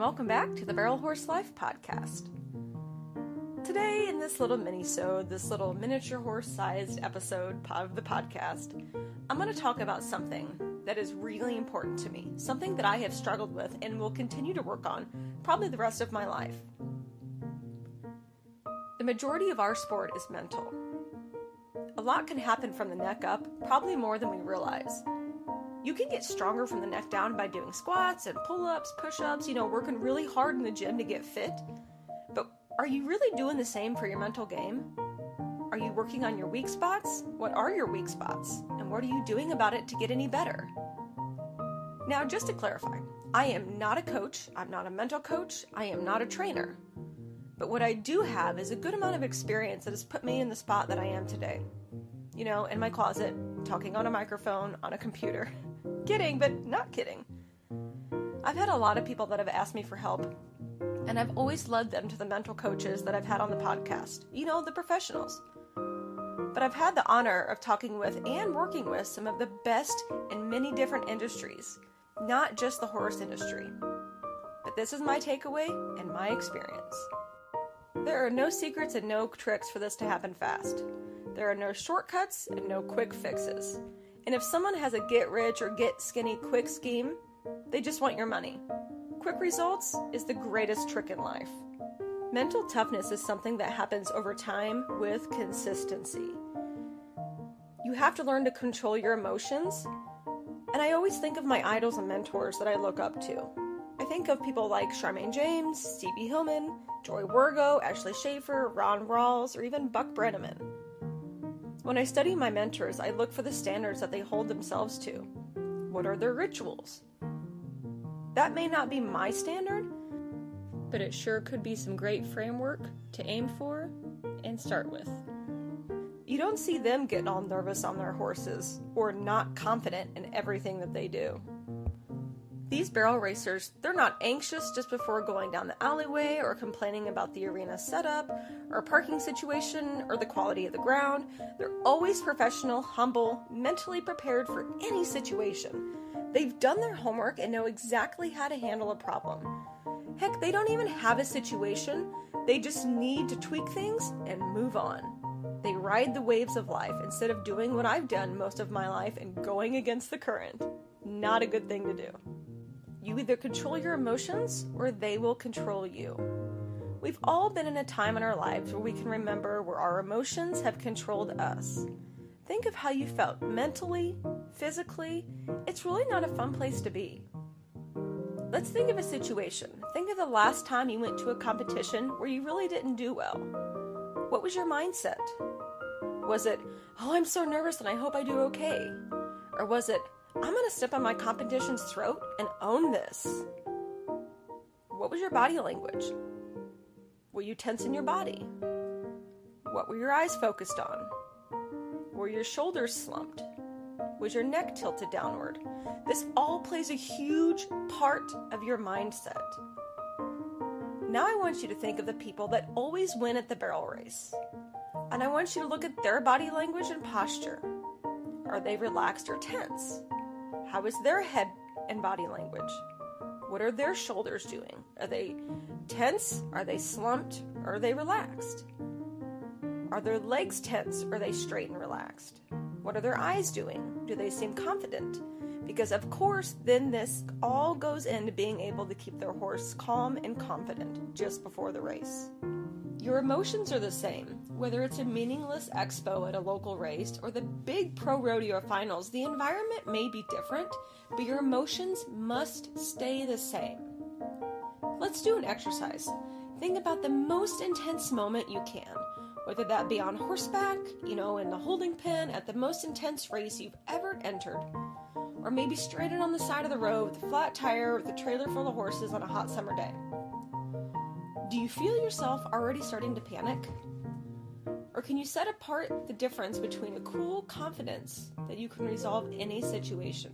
welcome back to the Barrel Horse Life podcast. Today, in this little mini-sode, this little miniature horse-sized episode of the podcast, I'm going to talk about something that is really important to me, something that I have struggled with and will continue to work on probably the rest of my life. The majority of our sport is mental. A lot can happen from the neck up, probably more than we realize. You can get stronger from the neck down by doing squats and pull ups, push ups, you know, working really hard in the gym to get fit. But are you really doing the same for your mental game? Are you working on your weak spots? What are your weak spots? And what are you doing about it to get any better? Now, just to clarify, I am not a coach, I'm not a mental coach, I am not a trainer. But what I do have is a good amount of experience that has put me in the spot that I am today. You know, in my closet, talking on a microphone on a computer. Kidding, but not kidding. I've had a lot of people that have asked me for help, and I've always led them to the mental coaches that I've had on the podcast. You know, the professionals. But I've had the honor of talking with and working with some of the best in many different industries, not just the horse industry. But this is my takeaway and my experience. There are no secrets and no tricks for this to happen fast. There are no shortcuts and no quick fixes. And if someone has a get rich or get skinny quick scheme, they just want your money. Quick results is the greatest trick in life. Mental toughness is something that happens over time with consistency. You have to learn to control your emotions. And I always think of my idols and mentors that I look up to. I think of people like Charmayne James, Stevi Hillman, Joy Wargo, Ashley Schaefer, Ron Rawls, or even Buck Brannaman. When I study my mentors, I look for the standards that they hold themselves to. What are their rituals? That may not be my standard, but it sure could be some great framework to aim for and start with. You don't see them getting all nervous on their horses or not confident in everything that they do. These barrel racers, they're not anxious just before going down the alleyway or complaining about the arena setup or parking situation or the quality of the ground. They're always professional, humble, mentally prepared for any situation. They've done their homework and know exactly how to handle a problem. Heck, they don't even have a situation, they just need to tweak things and move on. They ride the waves of life instead of doing what I've done most of my life and going against the current. Not a good thing to do. You either control your emotions or they will control you. We've all been in a time in our lives where we can remember where our emotions have controlled us. Think of how you felt mentally, physically. It's really not a fun place to be. Let's think of a situation. Think of the last time you went to a competition where you really didn't do well. What was your mindset? Was it, oh, I'm so nervous and I hope I do okay? Or was it, I'm gonna step on my competition's throat and own this. What was your body language? Were you tense in your body? What were your eyes focused on? Were your shoulders slumped? Was your neck tilted downward? This all plays a huge part of your mindset. Now I want you to think of the people that always win at the barrel race. And I want you to look at their body language and posture. Are they relaxed or tense? How is their head and body language? What are their shoulders doing? Are they tense? Are they slumped? Are they relaxed? Are their legs tense? Are they straight and relaxed? What are their eyes doing? Do they seem confident? Because, of course, then this all goes into being able to keep their horse calm and confident just before the race. Your emotions are the same. Whether it's a meaningless expo at a local race or the big pro rodeo finals, the environment may be different, but your emotions must stay the same. Let's do an exercise. Think about the most intense moment you can, whether that be on horseback, you know, in the holding pen, at the most intense race you've ever entered, or maybe stranded on the side of the road with a flat tire with a trailer full of horses on a hot summer day. Do you feel yourself already starting to panic? Or can you set apart the difference between a cool confidence that you can resolve any situation?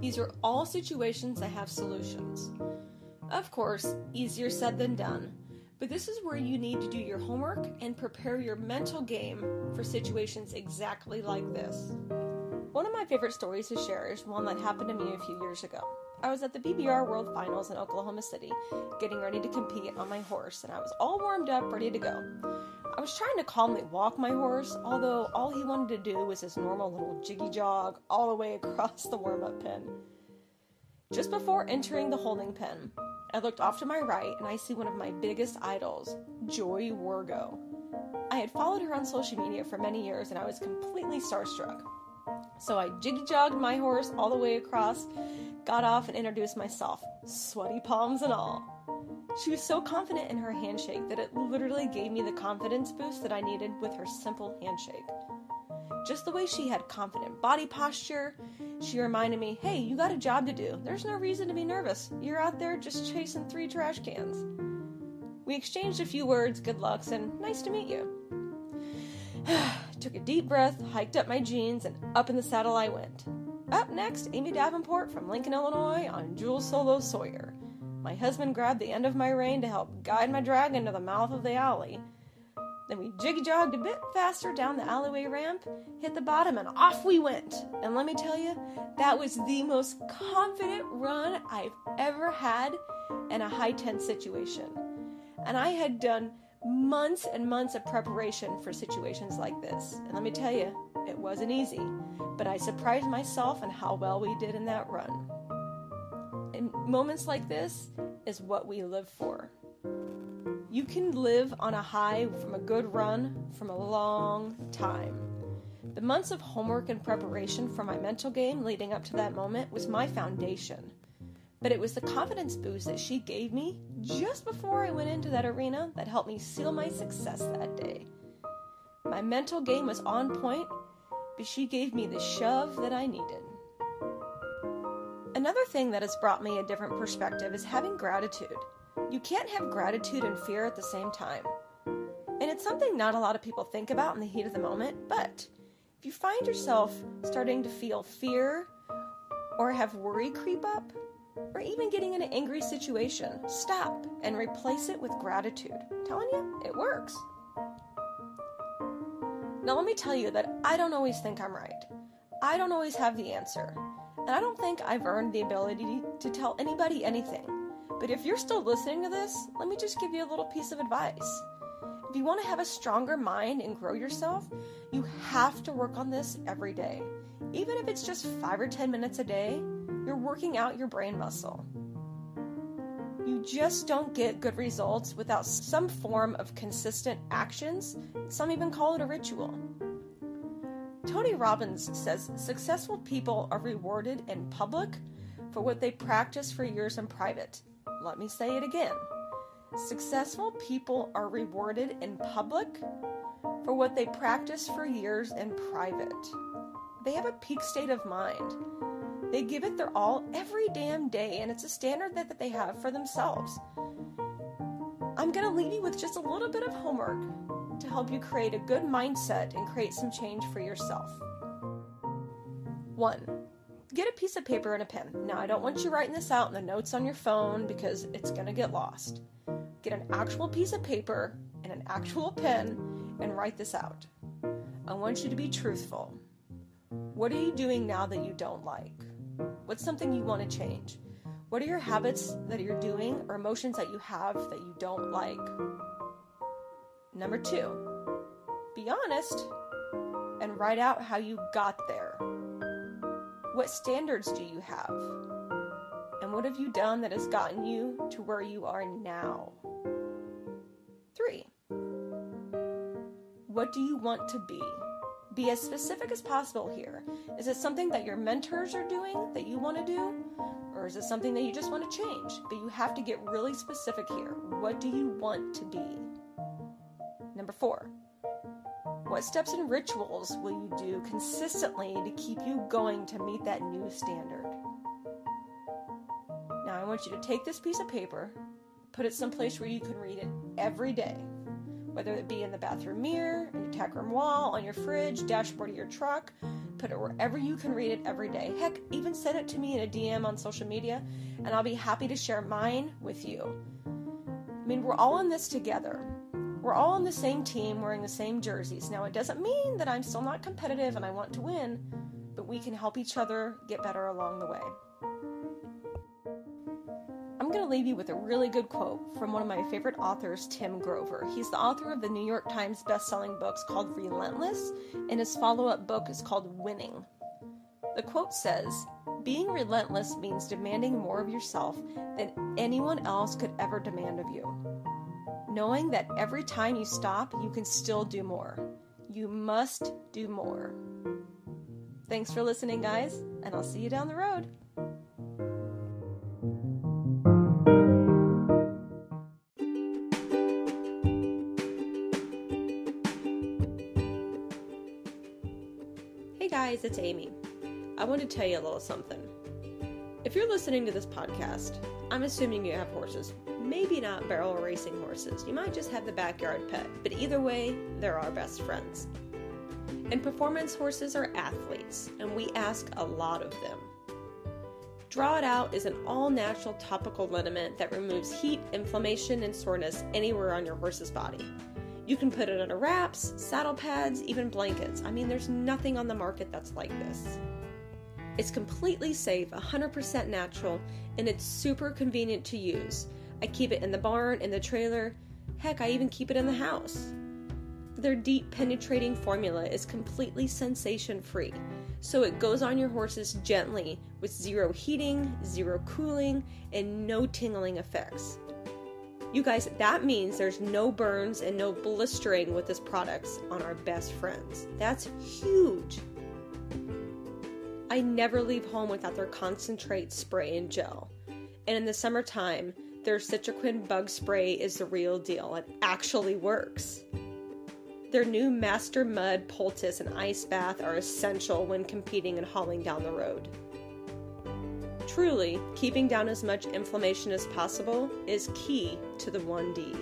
These are all situations that have solutions. Of course, easier said than done, but this is where you need to do your homework and prepare your mental game for situations exactly like this. One of my favorite stories to share is one that happened to me a few years ago. I was at the BBR World Finals in Oklahoma City, getting ready to compete on my horse, and I was all warmed up, ready to go. I was trying to calmly walk my horse, although all he wanted to do was his normal little jiggy jog all the way across the warm up pen. Just before entering the holding pen, I looked off to my right and I see one of my biggest idols, Joy Wargo. I had followed her on social media for many years and I was completely starstruck. So I jiggy jogged my horse all the way across, got off, and introduced myself, sweaty palms and all. She was so confident in her handshake that it literally gave me the confidence boost that I needed with her simple handshake. Just the way she had confident body posture, she reminded me, hey, you got a job to do. There's no reason to be nervous. You're out there just chasing three trash cans. We exchanged a few words, good lucks, and nice to meet you. Took a deep breath, hiked up my jeans, and up in the saddle I went. Up next, Amy Davenport from Lincoln, Illinois on Jules Solo Sawyer. My husband grabbed the end of my rein to help guide my drag into the mouth of the alley. Then we jiggy jogged a bit faster down the alleyway ramp, hit the bottom, and off we went. And let me tell you, that was the most confident run I've ever had in a high tense situation. And I had done months and months of preparation for situations like this. And let me tell you, it wasn't easy, but I surprised myself and how well we did in that run. And moments like this is what we live for. You can live on a high from a good run from a long time. The months of homework and preparation for my mental game leading up to that moment was my foundation. But it was the confidence boost that she gave me just before I went into that arena that helped me seal my success that day. My mental game was on point, but she gave me the shove that I needed. Another thing that has brought me a different perspective is having gratitude. You can't have gratitude and fear at the same time. And it's something not a lot of people think about in the heat of the moment, but if you find yourself starting to feel fear or have worry creep up, or even getting in an angry situation, stop and replace it with gratitude. I'm telling you, it works. Now, let me tell you that I don't always think I'm right. I don't always have the answer. And I don't think I've earned the ability to tell anybody anything. But if you're still listening to this, let me just give you a little piece of advice. If you want to have a stronger mind and grow yourself, you have to work on this every day. Even if it's just five or 10 minutes a day, you're working out your brain muscle. You just don't get good results without some form of consistent actions. Some even call it a ritual. Tony Robbins says successful people are rewarded in public for what they practice for years in private. Let me say it again. Successful people are rewarded in public for what they practice for years in private. They have a peak state of mind they give it their all every damn day, and it's a standard that, that they have for themselves. I'm going to leave you with just a little bit of homework to help you create a good mindset and create some change for yourself. One, get a piece of paper and a pen. Now, I don't want you writing this out in the notes on your phone because it's going to get lost. Get an actual piece of paper and an actual pen and write this out. I want you to be truthful. What are you doing now that you don't like? What's something you want to change? What are your habits that you're doing or emotions that you have that you don't like? Number two, be honest and write out how you got there. What standards do you have? And what have you done that has gotten you to where you are now? Three, what do you want to be? Be as specific as possible here. Is it something that your mentors are doing that you want to do? Or is it something that you just want to change? But you have to get really specific here. What do you want to be? Number four, what steps and rituals will you do consistently to keep you going to meet that new standard? Now, I want you to take this piece of paper, put it someplace where you can read it every day whether it be in the bathroom mirror, tack room wall, on your fridge, dashboard of your truck. Put it wherever you can read it every day. Heck, even send it to me in a DM on social media, and I'll be happy to share mine with you. I mean, we're all in this together. We're all on the same team wearing the same jerseys. Now, it doesn't mean that I'm still not competitive and I want to win, but we can help each other get better along the way. Going to leave you with a really good quote from one of my favorite authors, Tim Grover. He's the author of the New York Times best-selling books called Relentless, and his follow-up book is called Winning. The quote says, "Being relentless means demanding more of yourself than anyone else could ever demand of you. Knowing that every time you stop, you can still do more. You must do more." Thanks for listening, guys, and I'll see you down the road. It's Amy. I want to tell you a little something. If you're listening to this podcast, I'm assuming you have horses. Maybe not barrel racing horses. You might just have the backyard pet, but either way, they're our best friends. And performance horses are athletes, and we ask a lot of them. Draw It Out is an all natural topical liniment that removes heat, inflammation, and soreness anywhere on your horse's body. You can put it under wraps, saddle pads, even blankets. I mean, there's nothing on the market that's like this. It's completely safe, 100% natural, and it's super convenient to use. I keep it in the barn, in the trailer, heck, I even keep it in the house. Their deep penetrating formula is completely sensation free, so it goes on your horses gently with zero heating, zero cooling, and no tingling effects. You guys, that means there's no burns and no blistering with this product on our best friends. That's huge. I never leave home without their concentrate spray and gel. And in the summertime, their Citroquin bug spray is the real deal. It actually works. Their new Master Mud poultice and ice bath are essential when competing and hauling down the road. Truly, keeping down as much inflammation as possible is key to the 1D.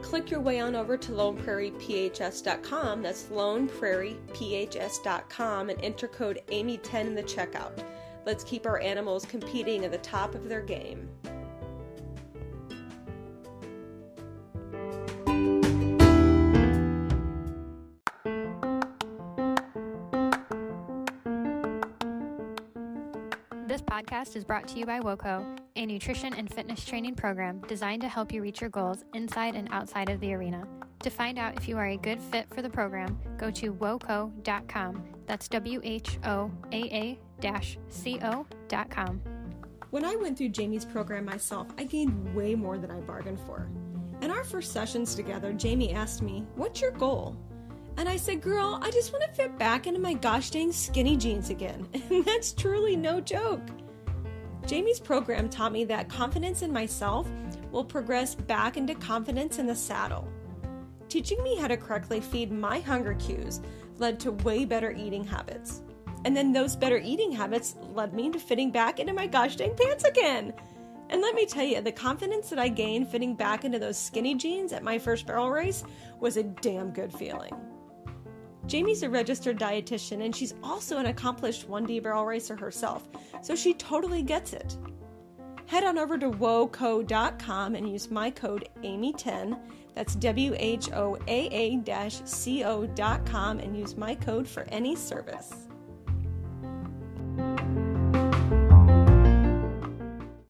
Click your way on over to LonePrairiePHS.com, that's LonePrairiePHS.com, and enter code AMY10 in the checkout. Let's keep our animals competing at the top of their game. This podcast is brought to you by WOCO, a nutrition and fitness training program designed to help you reach your goals inside and outside of the arena. To find out if you are a good fit for the program, go to WOCO.com. That's W H O A A C O.com. When I went through Jamie's program myself, I gained way more than I bargained for. In our first sessions together, Jamie asked me, What's your goal? And I said, Girl, I just want to fit back into my gosh dang skinny jeans again. And that's truly no joke. Jamie's program taught me that confidence in myself will progress back into confidence in the saddle. Teaching me how to correctly feed my hunger cues led to way better eating habits. And then those better eating habits led me to fitting back into my gosh dang pants again. And let me tell you, the confidence that I gained fitting back into those skinny jeans at my first barrel race was a damn good feeling. Jamie's a registered dietitian and she's also an accomplished 1D barrel racer herself, so she totally gets it. Head on over to woco.com and use my code AMY10, that's W H O A A C O.com, and use my code for any service.